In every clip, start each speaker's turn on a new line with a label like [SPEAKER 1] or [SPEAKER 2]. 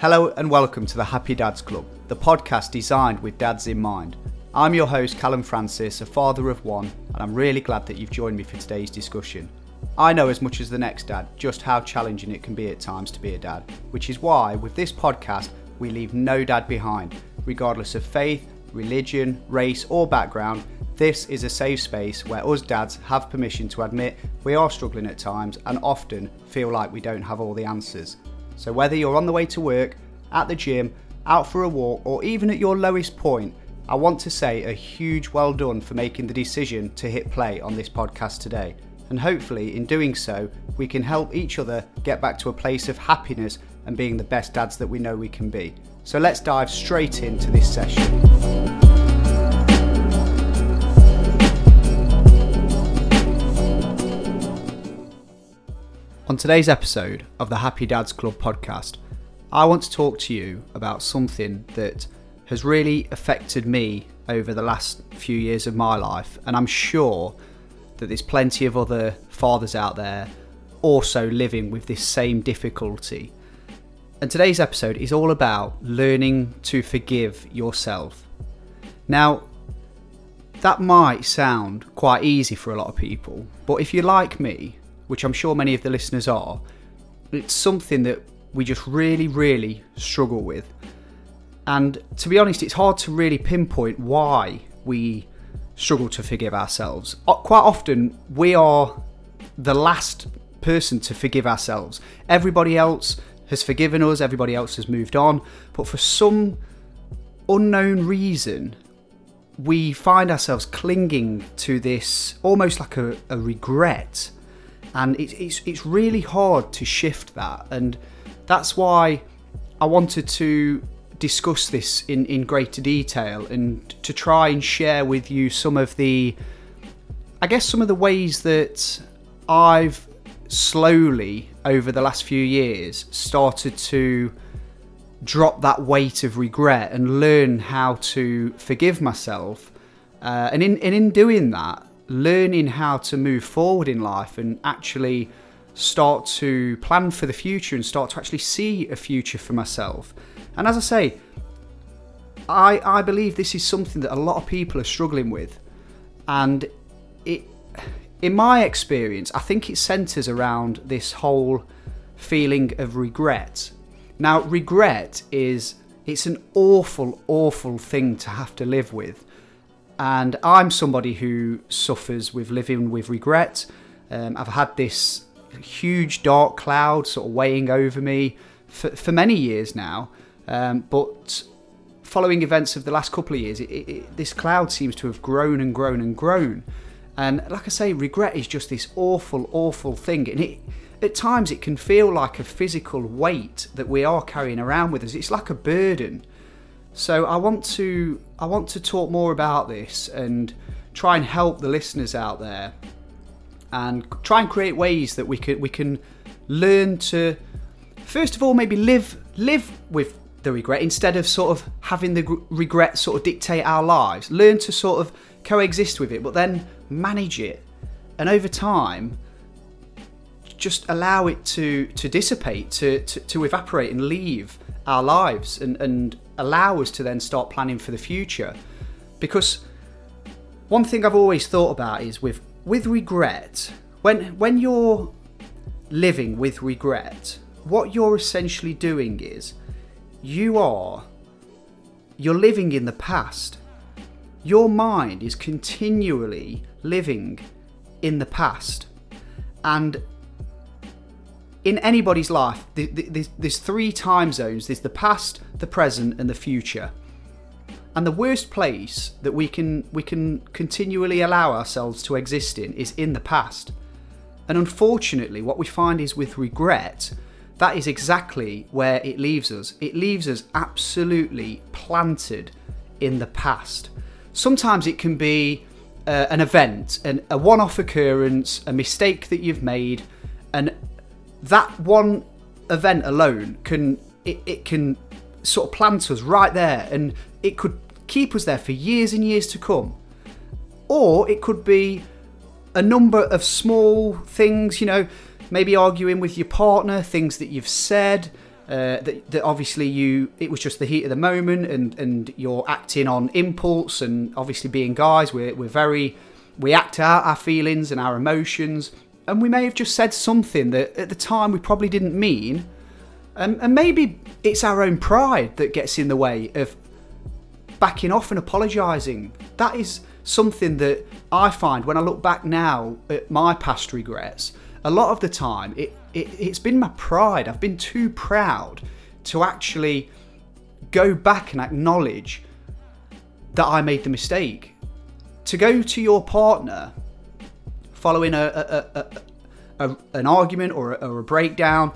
[SPEAKER 1] Hello and welcome to the Happy Dads Club, the podcast designed with dads in mind. I'm your host, Callum Francis, a father of one, and I'm really glad that you've joined me for today's discussion. I know as much as the next dad just how challenging it can be at times to be a dad, which is why with this podcast we leave no dad behind, regardless of faith, religion, race, or background. This is a safe space where us dads have permission to admit we are struggling at times and often feel like we don't have all the answers. So, whether you're on the way to work, at the gym, out for a walk, or even at your lowest point, I want to say a huge well done for making the decision to hit play on this podcast today. And hopefully, in doing so, we can help each other get back to a place of happiness and being the best dads that we know we can be. So, let's dive straight into this session. On today's episode of the Happy Dads Club podcast, I want to talk to you about something that has really affected me over the last few years of my life, and I'm sure that there's plenty of other fathers out there also living with this same difficulty. And today's episode is all about learning to forgive yourself. Now, that might sound quite easy for a lot of people, but if you're like me, which I'm sure many of the listeners are, it's something that we just really, really struggle with. And to be honest, it's hard to really pinpoint why we struggle to forgive ourselves. Uh, quite often, we are the last person to forgive ourselves. Everybody else has forgiven us, everybody else has moved on, but for some unknown reason, we find ourselves clinging to this almost like a, a regret and it's, it's it's really hard to shift that. And that's why I wanted to discuss this in, in greater detail and to try and share with you some of the I guess some of the ways that I've slowly over the last few years started to drop that weight of regret and learn how to forgive myself. Uh, and in and in doing that learning how to move forward in life and actually start to plan for the future and start to actually see a future for myself. And as I say, I, I believe this is something that a lot of people are struggling with. And it, in my experience, I think it centers around this whole feeling of regret. Now, regret is it's an awful, awful thing to have to live with. And I'm somebody who suffers with living with regret. Um, I've had this huge dark cloud sort of weighing over me for, for many years now. Um, but following events of the last couple of years, it, it, this cloud seems to have grown and grown and grown. And like I say, regret is just this awful, awful thing. And it, at times it can feel like a physical weight that we are carrying around with us. It's like a burden. So I want to I want to talk more about this and try and help the listeners out there and try and create ways that we can we can learn to first of all maybe live live with the regret instead of sort of having the regret sort of dictate our lives. Learn to sort of coexist with it but then manage it. And over time just allow it to to dissipate to to, to evaporate and leave our lives and, and allow us to then start planning for the future. Because one thing I've always thought about is with with regret, when when you're living with regret, what you're essentially doing is you are you're living in the past. Your mind is continually living in the past. And in anybody's life, there's three time zones there's the past, the present, and the future. And the worst place that we can we can continually allow ourselves to exist in is in the past. And unfortunately, what we find is with regret, that is exactly where it leaves us. It leaves us absolutely planted in the past. Sometimes it can be uh, an event, an, a one off occurrence, a mistake that you've made, and that one event alone can it, it can sort of plant us right there and it could keep us there for years and years to come. Or it could be a number of small things you know maybe arguing with your partner things that you've said Uh, that, that obviously you it was just the heat of the moment and and you're acting on impulse and obviously being guys we're, we're very we act out our feelings and our emotions and we may have just said something that at the time we probably didn't mean and, and maybe it's our own pride that gets in the way of backing off and apologising that is something that i find when i look back now at my past regrets a lot of the time it it, it's been my pride. I've been too proud to actually go back and acknowledge that I made the mistake. To go to your partner following a, a, a, a an argument or or a breakdown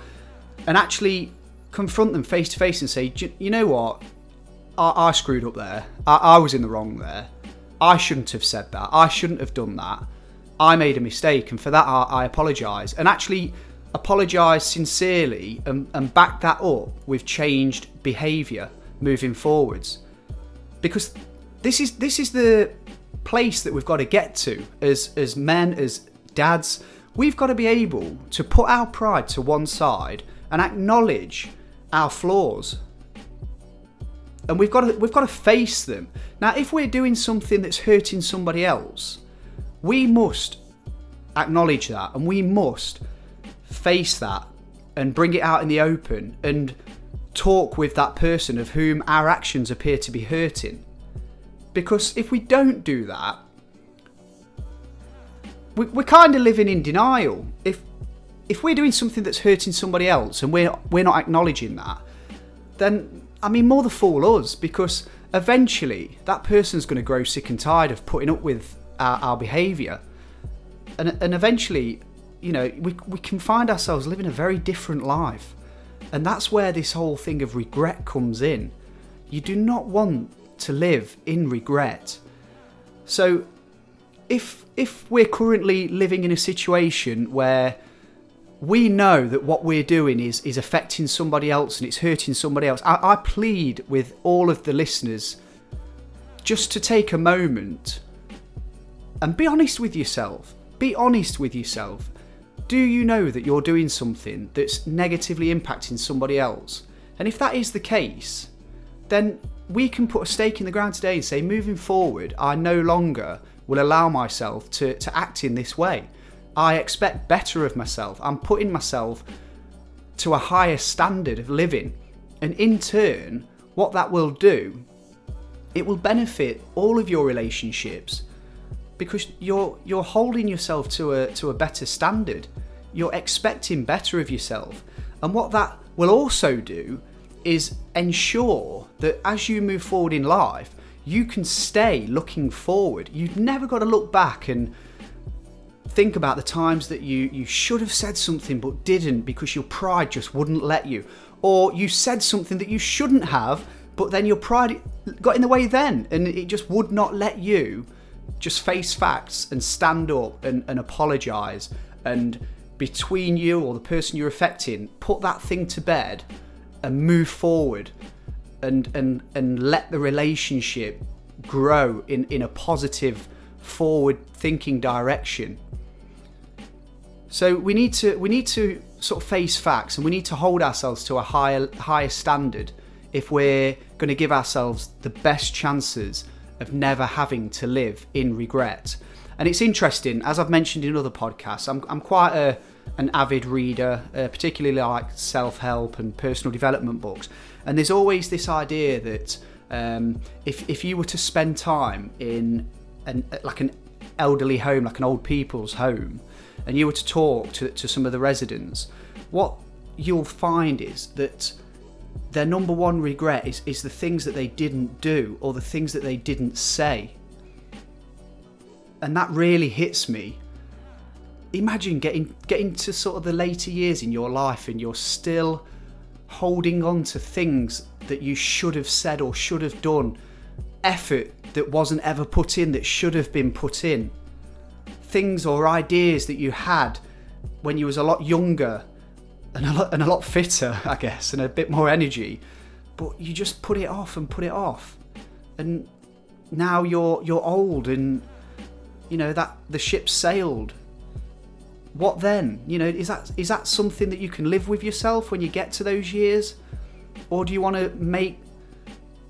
[SPEAKER 1] and actually confront them face to face and say, you know what? I, I screwed up there. I, I was in the wrong there. I shouldn't have said that. I shouldn't have done that. I made a mistake, and for that I, I apologise. And actually apologise sincerely and, and back that up with changed behaviour moving forwards. Because this is this is the place that we've got to get to as as men, as dads. We've got to be able to put our pride to one side and acknowledge our flaws. And we've got to we've got to face them. Now, if we're doing something that's hurting somebody else, we must acknowledge that and we must face that and bring it out in the open and talk with that person of whom our actions appear to be hurting. Because if we don't do that, we, we're kind of living in denial. If if we're doing something that's hurting somebody else and we're we're not acknowledging that, then I mean more the fool us because eventually that person's going to grow sick and tired of putting up with our, our behaviour, and and eventually you know, we, we can find ourselves living a very different life. And that's where this whole thing of regret comes in. You do not want to live in regret. So if if we're currently living in a situation where we know that what we're doing is is affecting somebody else and it's hurting somebody else, I, I plead with all of the listeners just to take a moment and be honest with yourself. Be honest with yourself do you know that you're doing something that's negatively impacting somebody else? And if that is the case, then we can put a stake in the ground today and say, moving forward, I no longer will allow myself to, to act in this way. I expect better of myself. I'm putting myself to a higher standard of living. And in turn, what that will do, it will benefit all of your relationships because you're you're holding yourself to a to a better standard. You're expecting better of yourself. And what that will also do is ensure that as you move forward in life, you can stay looking forward. You've never got to look back and think about the times that you, you should have said something but didn't because your pride just wouldn't let you. Or you said something that you shouldn't have, but then your pride got in the way then and it just would not let you just face facts and stand up and, and apologize and between you or the person you're affecting, put that thing to bed and move forward and and and let the relationship grow in, in a positive forward thinking direction. So we need to we need to sort of face facts and we need to hold ourselves to a higher higher standard if we're going to give ourselves the best chances of never having to live in regret. And it's interesting, as I've mentioned in other podcasts, I'm, I'm quite a, an avid reader, uh, particularly like self help and personal development books. And there's always this idea that um, if, if you were to spend time in an, like an elderly home, like an old people's home, and you were to talk to, to some of the residents, what you'll find is that their number one regret is, is the things that they didn't do or the things that they didn't say. And that really hits me imagine getting getting to sort of the later years in your life and you're still holding on to things that you should have said or should have done. Effort that wasn't ever put in that should have been put in. Things or ideas that you had when you was a lot younger and a lot, and a lot fitter i guess and a bit more energy. But you just put it off and put it off. And now you're you're old and you know that the ship sailed what then? You know, is that is that something that you can live with yourself when you get to those years, or do you want to make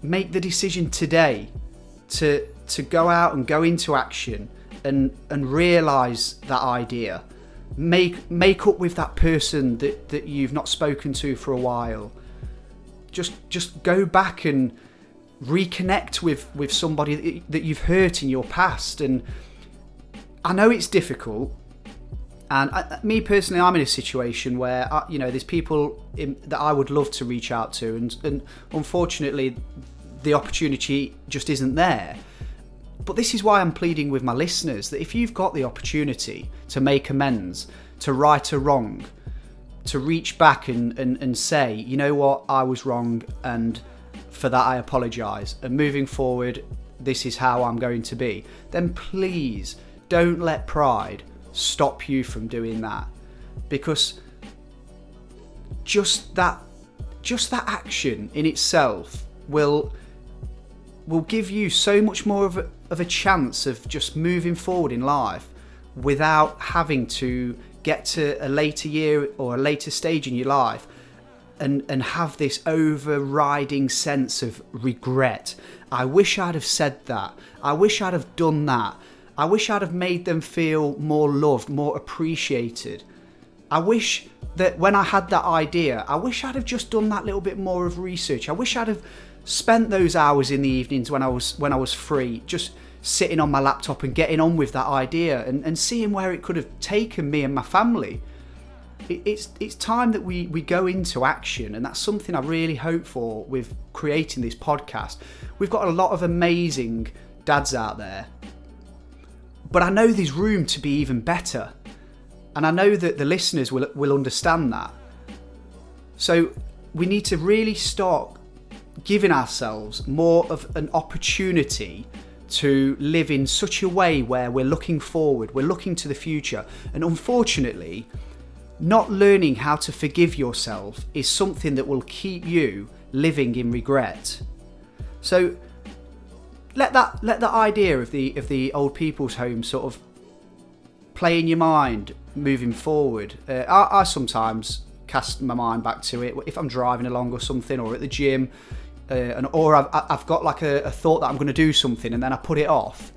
[SPEAKER 1] make the decision today to to go out and go into action and and realize that idea, make make up with that person that that you've not spoken to for a while. Just just go back and reconnect with with somebody that you've hurt in your past and I know it's difficult and I, me personally, I'm in a situation where I, you know there's people in, that I would love to reach out to, and, and unfortunately, the opportunity just isn't there. But this is why I'm pleading with my listeners that if you've got the opportunity to make amends, to right a wrong, to reach back and, and, and say, you know what, I was wrong, and for that I apologise, and moving forward, this is how I'm going to be, then please don't let pride stop you from doing that. Because just that just that action in itself will will give you so much more of a, of a chance of just moving forward in life without having to get to a later year or a later stage in your life and and have this overriding sense of regret. I wish i'd have said that. I wish i'd have done that I wish I'd have made them feel more loved, more appreciated. I wish that when I had that idea, I wish I'd have just done that little bit more of research. I wish I'd have spent those hours in the evenings when I was when I was free, just sitting on my laptop and getting on with that idea and, and seeing where it could have taken me and my family. It, it's it's time that we, we go into action and that's something I really hope for with creating this podcast. We've got a lot of amazing dads out there but I know there's room to be even better. And I know that the listeners will, will understand that. So we need to really start giving ourselves more of an opportunity to live in such a way where we're looking forward, we're looking to the future. And unfortunately, not learning how to forgive yourself is something that will keep you living in regret. So let that let that idea of the of the old people's home sort of play in your mind moving forward. Uh, I, I, sometimes cast my mind back to it if I'm driving along or something, or at the gym, uh, and or I've, I've got like a, a thought that I'm going to do something, and then I put it off.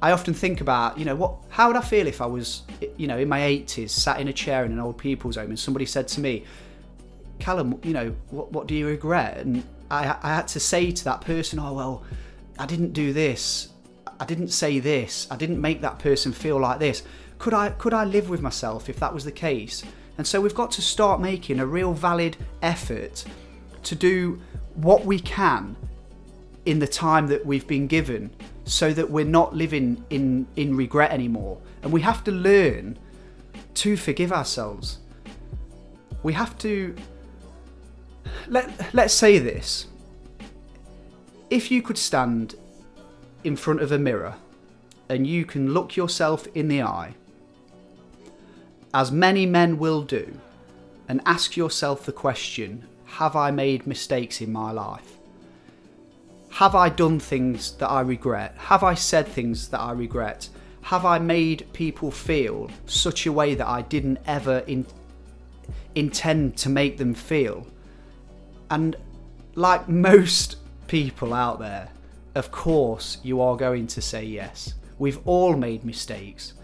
[SPEAKER 1] I often think about, you know, what how would I feel if I was, you know, in my 80s, sat in a chair in an old people's home, and somebody said to me, Callum, you know, what what do you regret? And I I had to say to that person, oh well I didn't do this. I didn't say this. I didn't make that person feel like this. Could I could I live with myself if that was the case? And so we've got to start making a real valid effort to do what we can in the time that we've been given so that we're not living in in regret anymore. And we have to learn to forgive ourselves. We have to let let's say this if you could stand in front of a mirror and you can look yourself in the eye, as many men will do, and ask yourself the question Have I made mistakes in my life? Have I done things that I regret? Have I said things that I regret? Have I made people feel such a way that I didn't ever in- intend to make them feel? And like most people out there, of course you are going to say yes. We've all made mistakes.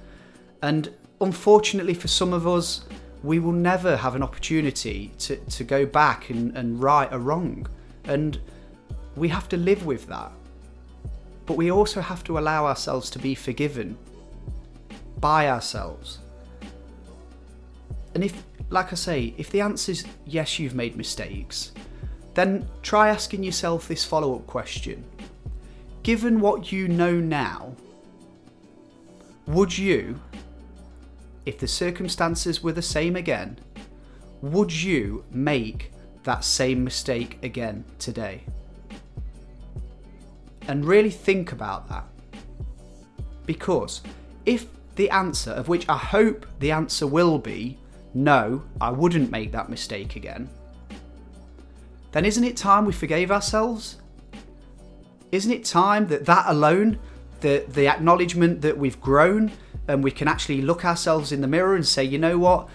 [SPEAKER 1] And unfortunately for some of us, we will never have an opportunity to, to go back and, and right a wrong. And we have to live with that. But we also have to allow ourselves to be forgiven by ourselves. And if, like I say, if the answer is yes, you've made mistakes, then try asking yourself this follow up question. Given what you know now, would you, if the circumstances were the same again, would you make that same mistake again today? And really think about that. Because if the answer, of which I hope the answer will be, no, I wouldn't make that mistake again, then isn't it time we forgave ourselves? Isn't it time that that alone, the, the acknowledgement that we've grown and we can actually look ourselves in the mirror and say, you know what?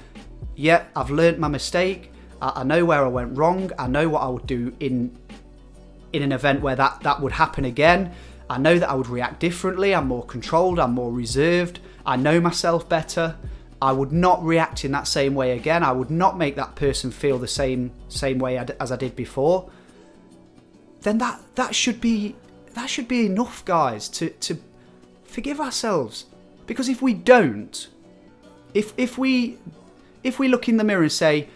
[SPEAKER 1] Yeah, I've learned my mistake. I, I know where I went wrong. I know what I would do in in an event where that that would happen again. I know that I would react differently. I'm more controlled. I'm more reserved. I know myself better. I would not react in that same way again. I would not make that person feel the same same way as I did before. Then that that should be that should be enough, guys, to to forgive ourselves. Because if we don't, if if we if we look in the mirror and say,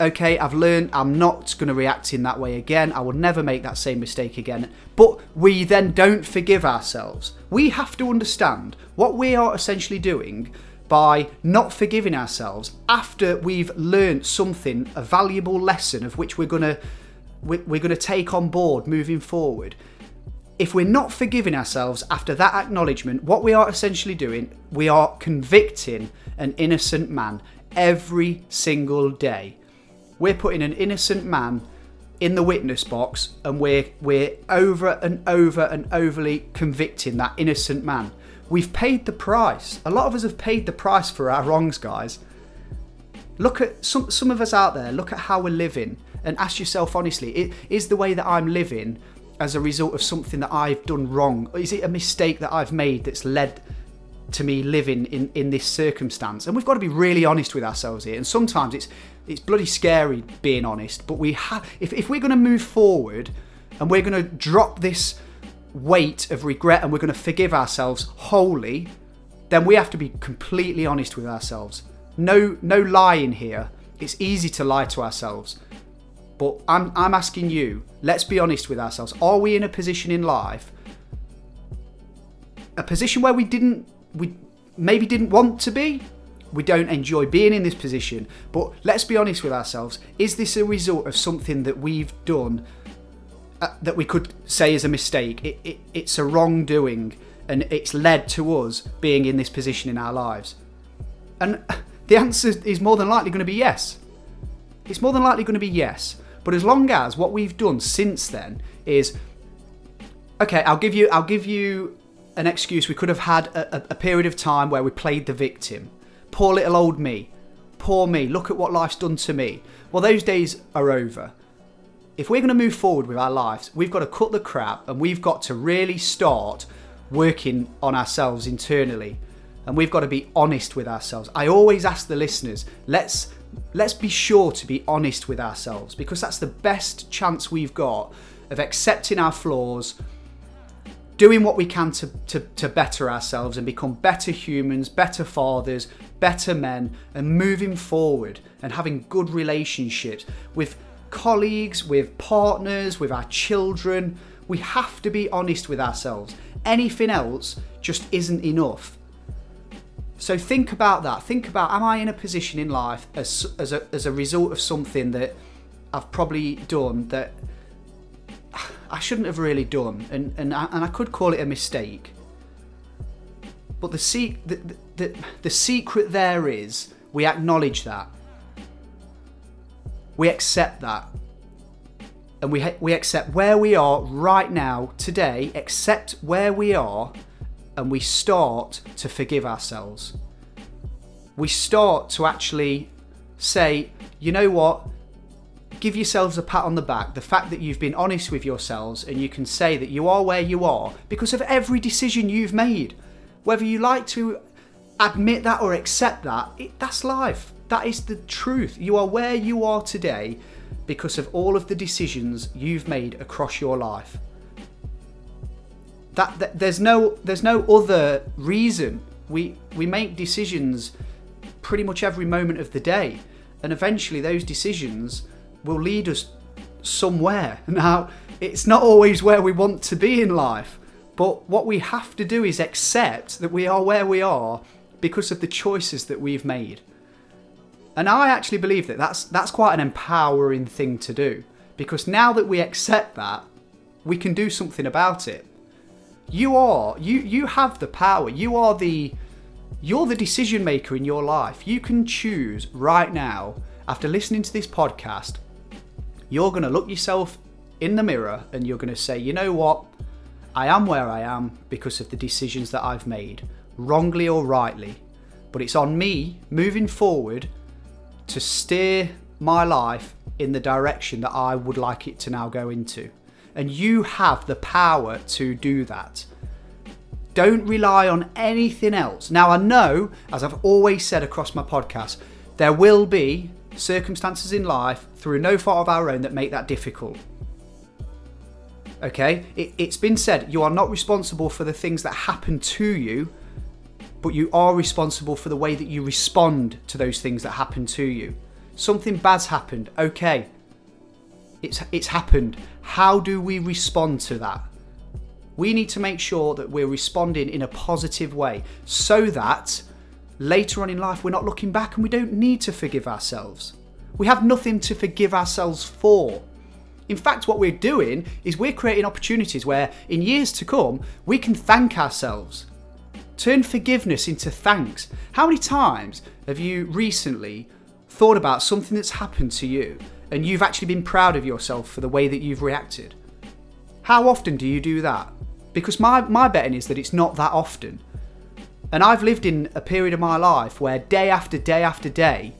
[SPEAKER 1] okay, I've learned I'm not going to react in that way again. I will never make that same mistake again. But we then don't forgive ourselves. We have to understand what we are essentially doing by not forgiving ourselves after we've learned something, a valuable lesson of which we're going to we're going to take on board moving forward. If we're not forgiving ourselves after that acknowledgement, what we are essentially doing, we are convicting an innocent man every single day we're putting an innocent man in the witness box and we're we're over and over and overly convicting that innocent man. We've paid the price. A lot of us have paid the price for our wrongs, guys. Look at some some of us out there, look at how we're living and ask yourself honestly, is the way that I'm living as a result of something that I've done wrong? Is it a mistake that I've made that's led to me living in, in this circumstance. And we've got to be really honest with ourselves here. And sometimes it's it's bloody scary being honest, but we have if, if we're gonna move forward and we're gonna drop this weight of regret and we're gonna forgive ourselves wholly, then we have to be completely honest with ourselves. No no lying here. It's easy to lie to ourselves. But I'm I'm asking you, let's be honest with ourselves. Are we in a position in life a position where we didn't we maybe didn't want to be. We don't enjoy being in this position. But let's be honest with ourselves. Is this a result of something that we've done uh, that we could say is a mistake? It, it, it's a wrongdoing and it's led to us being in this position in our lives? And the answer is more than likely going to be yes. It's more than likely going to be yes. But as long as what we've done since then is okay, I'll give you I'll give you an excuse. We could have had a, a, period of time where we played the victim. Poor little old me. Poor me. Look at what life's done to me. Well, those days are over. If we're going to move forward with our lives, we've got to cut the crap and we've got to really start working on ourselves internally. And we've got to be honest with ourselves. I always ask the listeners, let's let's be sure to be honest with ourselves because that's the best chance we've got of accepting our flaws, doing what we can to, to, to better ourselves and become better humans, better fathers, better men, and moving forward and having good relationships with colleagues, with partners, with our children. We have to be honest with ourselves. Anything else just isn't enough. So think about that. Think about am I in a position in life as, as, a, as a result of something that I've probably done that I shouldn't have really done, and and I, and I could call it a mistake. But the, se- the, the, the secret there is we acknowledge that. We accept that. And we, ha- we accept where we are right now, today, accept where we are, and we start to forgive ourselves. We start to actually say, you know what? Give yourselves a pat on the back. The fact that you've been honest with yourselves and you can say that you are where you are because of every decision you've made. Whether you like to admit that or accept that, it, that's life. That is the truth. You are where you are today because of all of the decisions you've made across your life. That, that there's no there's no other reason. We we make decisions pretty much every moment of the day, and eventually those decisions will lead us somewhere. Now, it's not always where we want to be in life, but what we have to do is accept that we are where we are because of the choices that we've made. And I actually believe that that's that's quite an empowering thing to do because now that we accept that, we can do something about it. You are you you have the power. You are the you're the decision maker in your life. You can choose right now after listening to this podcast you're going to look yourself in the mirror and you're going to say, you know what? I am where I am because of the decisions that I've made, wrongly or rightly. But it's on me moving forward to steer my life in the direction that I would like it to now go into. And you have the power to do that. Don't rely on anything else. Now, I know, as I've always said across my podcast, there will be circumstances in life through no fault of our own that make that difficult. Okay? It, it's been said you are not responsible for the things that happen to you, but you are responsible for the way that you respond to those things that happen to you. Something bad's happened. Okay. It's, it's happened. How do we respond to that? We need to make sure that we're responding in a positive way so that later on in life we're not looking back and we don't need to forgive ourselves. We have nothing to forgive ourselves for. In fact, what we're doing is we're creating opportunities where in years to come we can thank ourselves. Turn forgiveness into thanks. How many times have you recently thought about something that's happened to you and you've actually been proud of yourself for the way that you've reacted? How often do you do that? Because my, my betting is that it's not that often. And I've lived in a period of my life where day after day after day,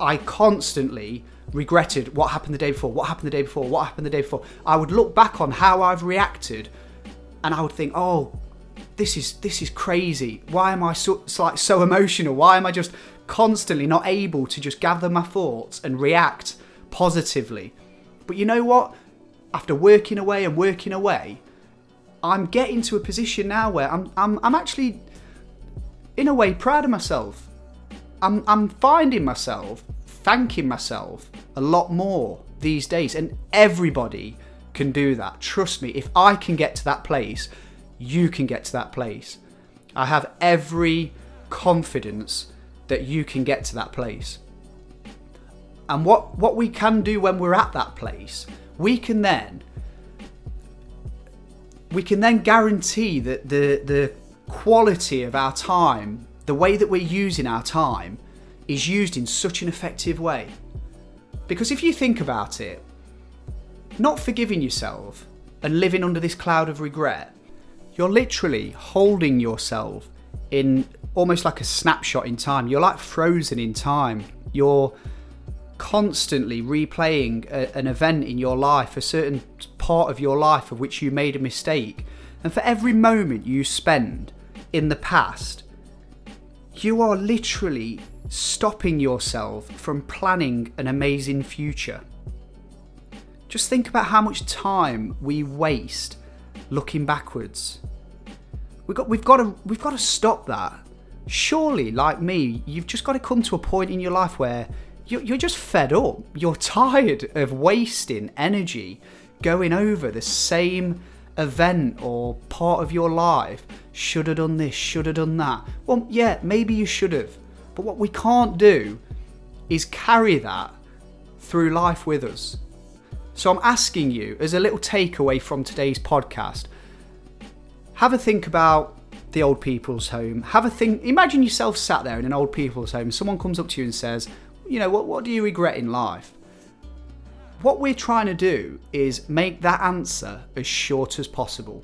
[SPEAKER 1] I constantly regretted what happened the day before, what happened the day before, what happened the day before. I would look back on how I've reacted and I would think, oh, this is this is crazy. Why am I so like so emotional? Why am I just constantly not able to just gather my thoughts and react positively? But you know what? After working away and working away, I'm getting to a position now where I'm, I'm, I'm actually, in a way, proud of myself. I'm, I'm finding myself thanking myself a lot more these days, and everybody can do that. Trust me, if I can get to that place, you can get to that place. I have every confidence that you can get to that place. And what, what we can do when we're at that place, we can then we can then guarantee that the the quality of our time, the way that we're using our time, is used in such an effective way. Because if you think about it, not forgiving yourself and living under this cloud of regret, you're literally holding yourself in almost like a snapshot in time. You're like frozen in time. You're constantly replaying a, an event in your life, a certain part of your life of which you made a mistake. And for every moment you spend in the past, you are literally stopping yourself from planning an amazing future. Just think about how much time we waste looking backwards. We've got, we've got to, we've got to stop that. Surely, like me, you've just got to come to a point in your life where you're just fed up. You're tired of wasting energy going over the same event or part of your life. Should have done this, should have done that. Well, yeah, maybe you should have. But what we can't do is carry that through life with us. So I'm asking you, as a little takeaway from today's podcast, have a think about the old people's home. Have a think. Imagine yourself sat there in an old people's home. Someone comes up to you and says, you know, what, what do you regret in life? What we're trying to do is make that answer as short as possible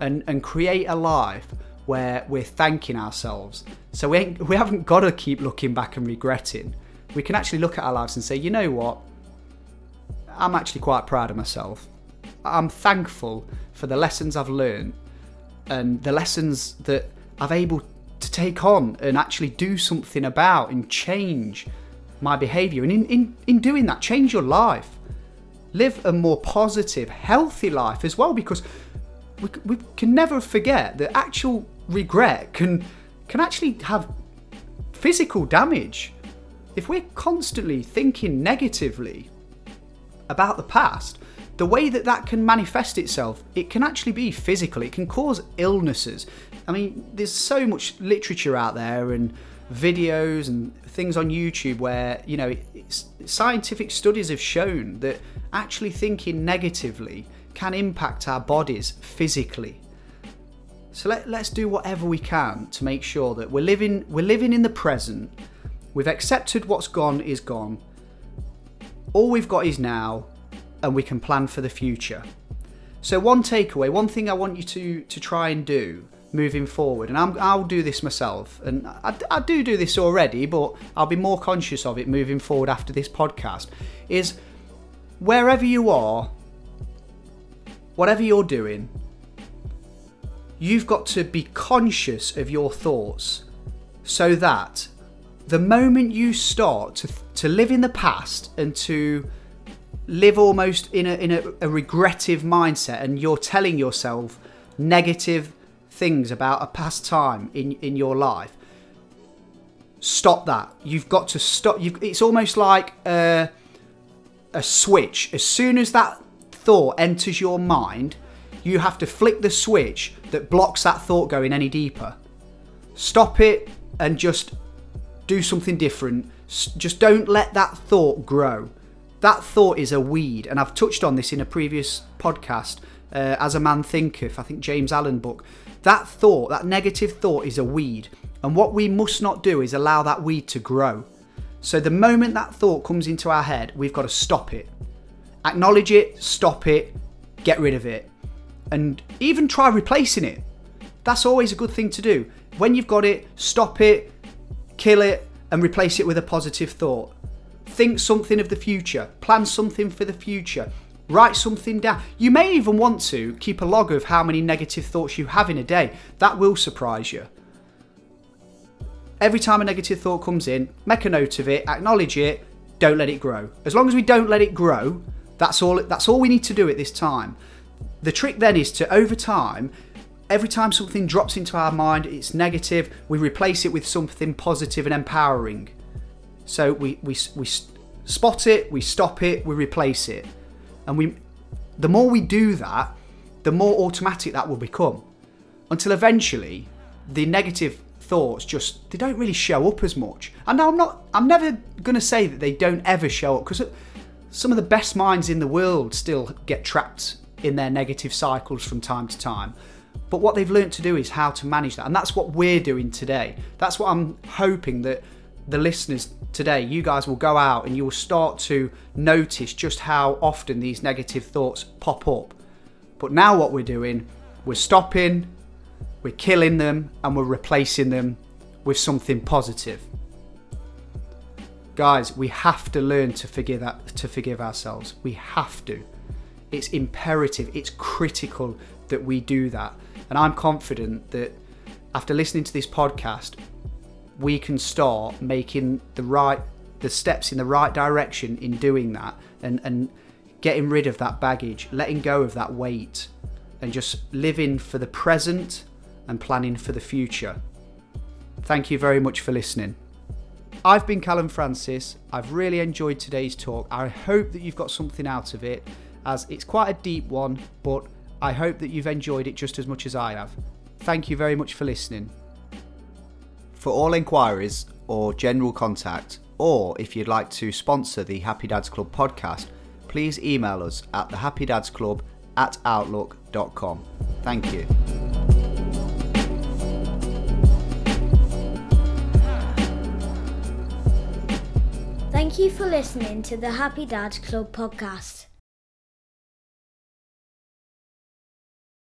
[SPEAKER 1] and, and create a life where we're thanking ourselves. So we, we haven't got to keep looking back and regretting. We can actually look at our lives and say, you know what? I'm actually quite proud of myself. I'm thankful for the lessons I've learned and the lessons that I've able to take on and actually do something about and change my behavior. And in, in, in doing that, change your life. Live a more positive, healthy life as well, because we, we can never forget that actual regret can, can actually have physical damage. If we're constantly thinking negatively about the past, the way that that can manifest itself, it can actually be physical. It can cause illnesses. I mean, there's so much literature out there and videos and things on YouTube where you know scientific studies have shown that actually thinking negatively can impact our bodies physically. So let, let's do whatever we can to make sure that we're living we're living in the present. We've accepted what's gone is gone. All we've got is now, and we can plan for the future. So one takeaway, one thing I want you to to try and do moving forward, and I'm, I'll do this myself, and I, I do do this already, but I'll be more conscious of it moving forward after this podcast. Is wherever you are, whatever you're doing, you've got to be conscious of your thoughts so that the moment you start to, to live in the past and to live almost in, a, in a, a regrettive mindset and you're telling yourself negative things about a past time in, in your life, stop that. You've got to stop. You've, it's almost like a, a switch. As soon as that thought enters your mind, you have to flick the switch that blocks that thought going any deeper. Stop it and just do something different. Just don't let that thought grow. That thought is a weed, and I've touched on this in a previous podcast. Uh, As a Man Thinketh, I think James Allen book. That thought, that negative thought, is a weed, and what we must not do is allow that weed to grow. So the moment that thought comes into our head, we've got to stop it, acknowledge it, stop it, get rid of it and even try replacing it. That's always a good thing to do. When you've got it, stop it, kill it, and replace it with a positive thought. Think something of the future, plan something for the future, write something down. You may even want to keep a log of how many negative thoughts you have in a day. That will surprise you. Every time a negative thought comes in, make a note of it, acknowledge it, don't let it grow. As long as we don't let it grow, that's all that's all we need to do at this time. The trick then is to, over time, every time something drops into our mind, it's negative, we replace it with something positive and empowering. So we, we, we spot it, we stop it, we replace it. And we, the more we do that, the more automatic that will become. Until eventually, the negative thoughts just they don't really show up as much. And I'm not I'm never going to say that they don't ever show up because some of the best minds in the world still get trapped in their negative cycles from time to time. But what they've learned to do is how to manage that. And that's what we're doing today. That's what I'm hoping that the listeners today, you guys will go out and you will start to notice just how often these negative thoughts pop up. But now, what we're doing, we're stopping, we're killing them, and we're replacing them with something positive. Guys, we have to learn to forgive that, to forgive ourselves. We have to. It's imperative, it's critical that we do that. And I'm confident that after listening to this podcast, we can start making the right the steps in the right direction in doing that and, and getting rid of that baggage, letting go of that weight, and just living for the present and planning for the future. Thank you very much for listening. I've been Callum Francis. I've really enjoyed today's talk. I hope that you've got something out of it as it's quite a deep one, but I hope that you've enjoyed it just as much as I have. Thank you very much for listening. For all inquiries or general contact, or if you'd like to sponsor the Happy Dads Club podcast, please email us at thehappydadsclub at outlook.com. Thank you.
[SPEAKER 2] Thank you for listening to the Happy Dads Club podcast.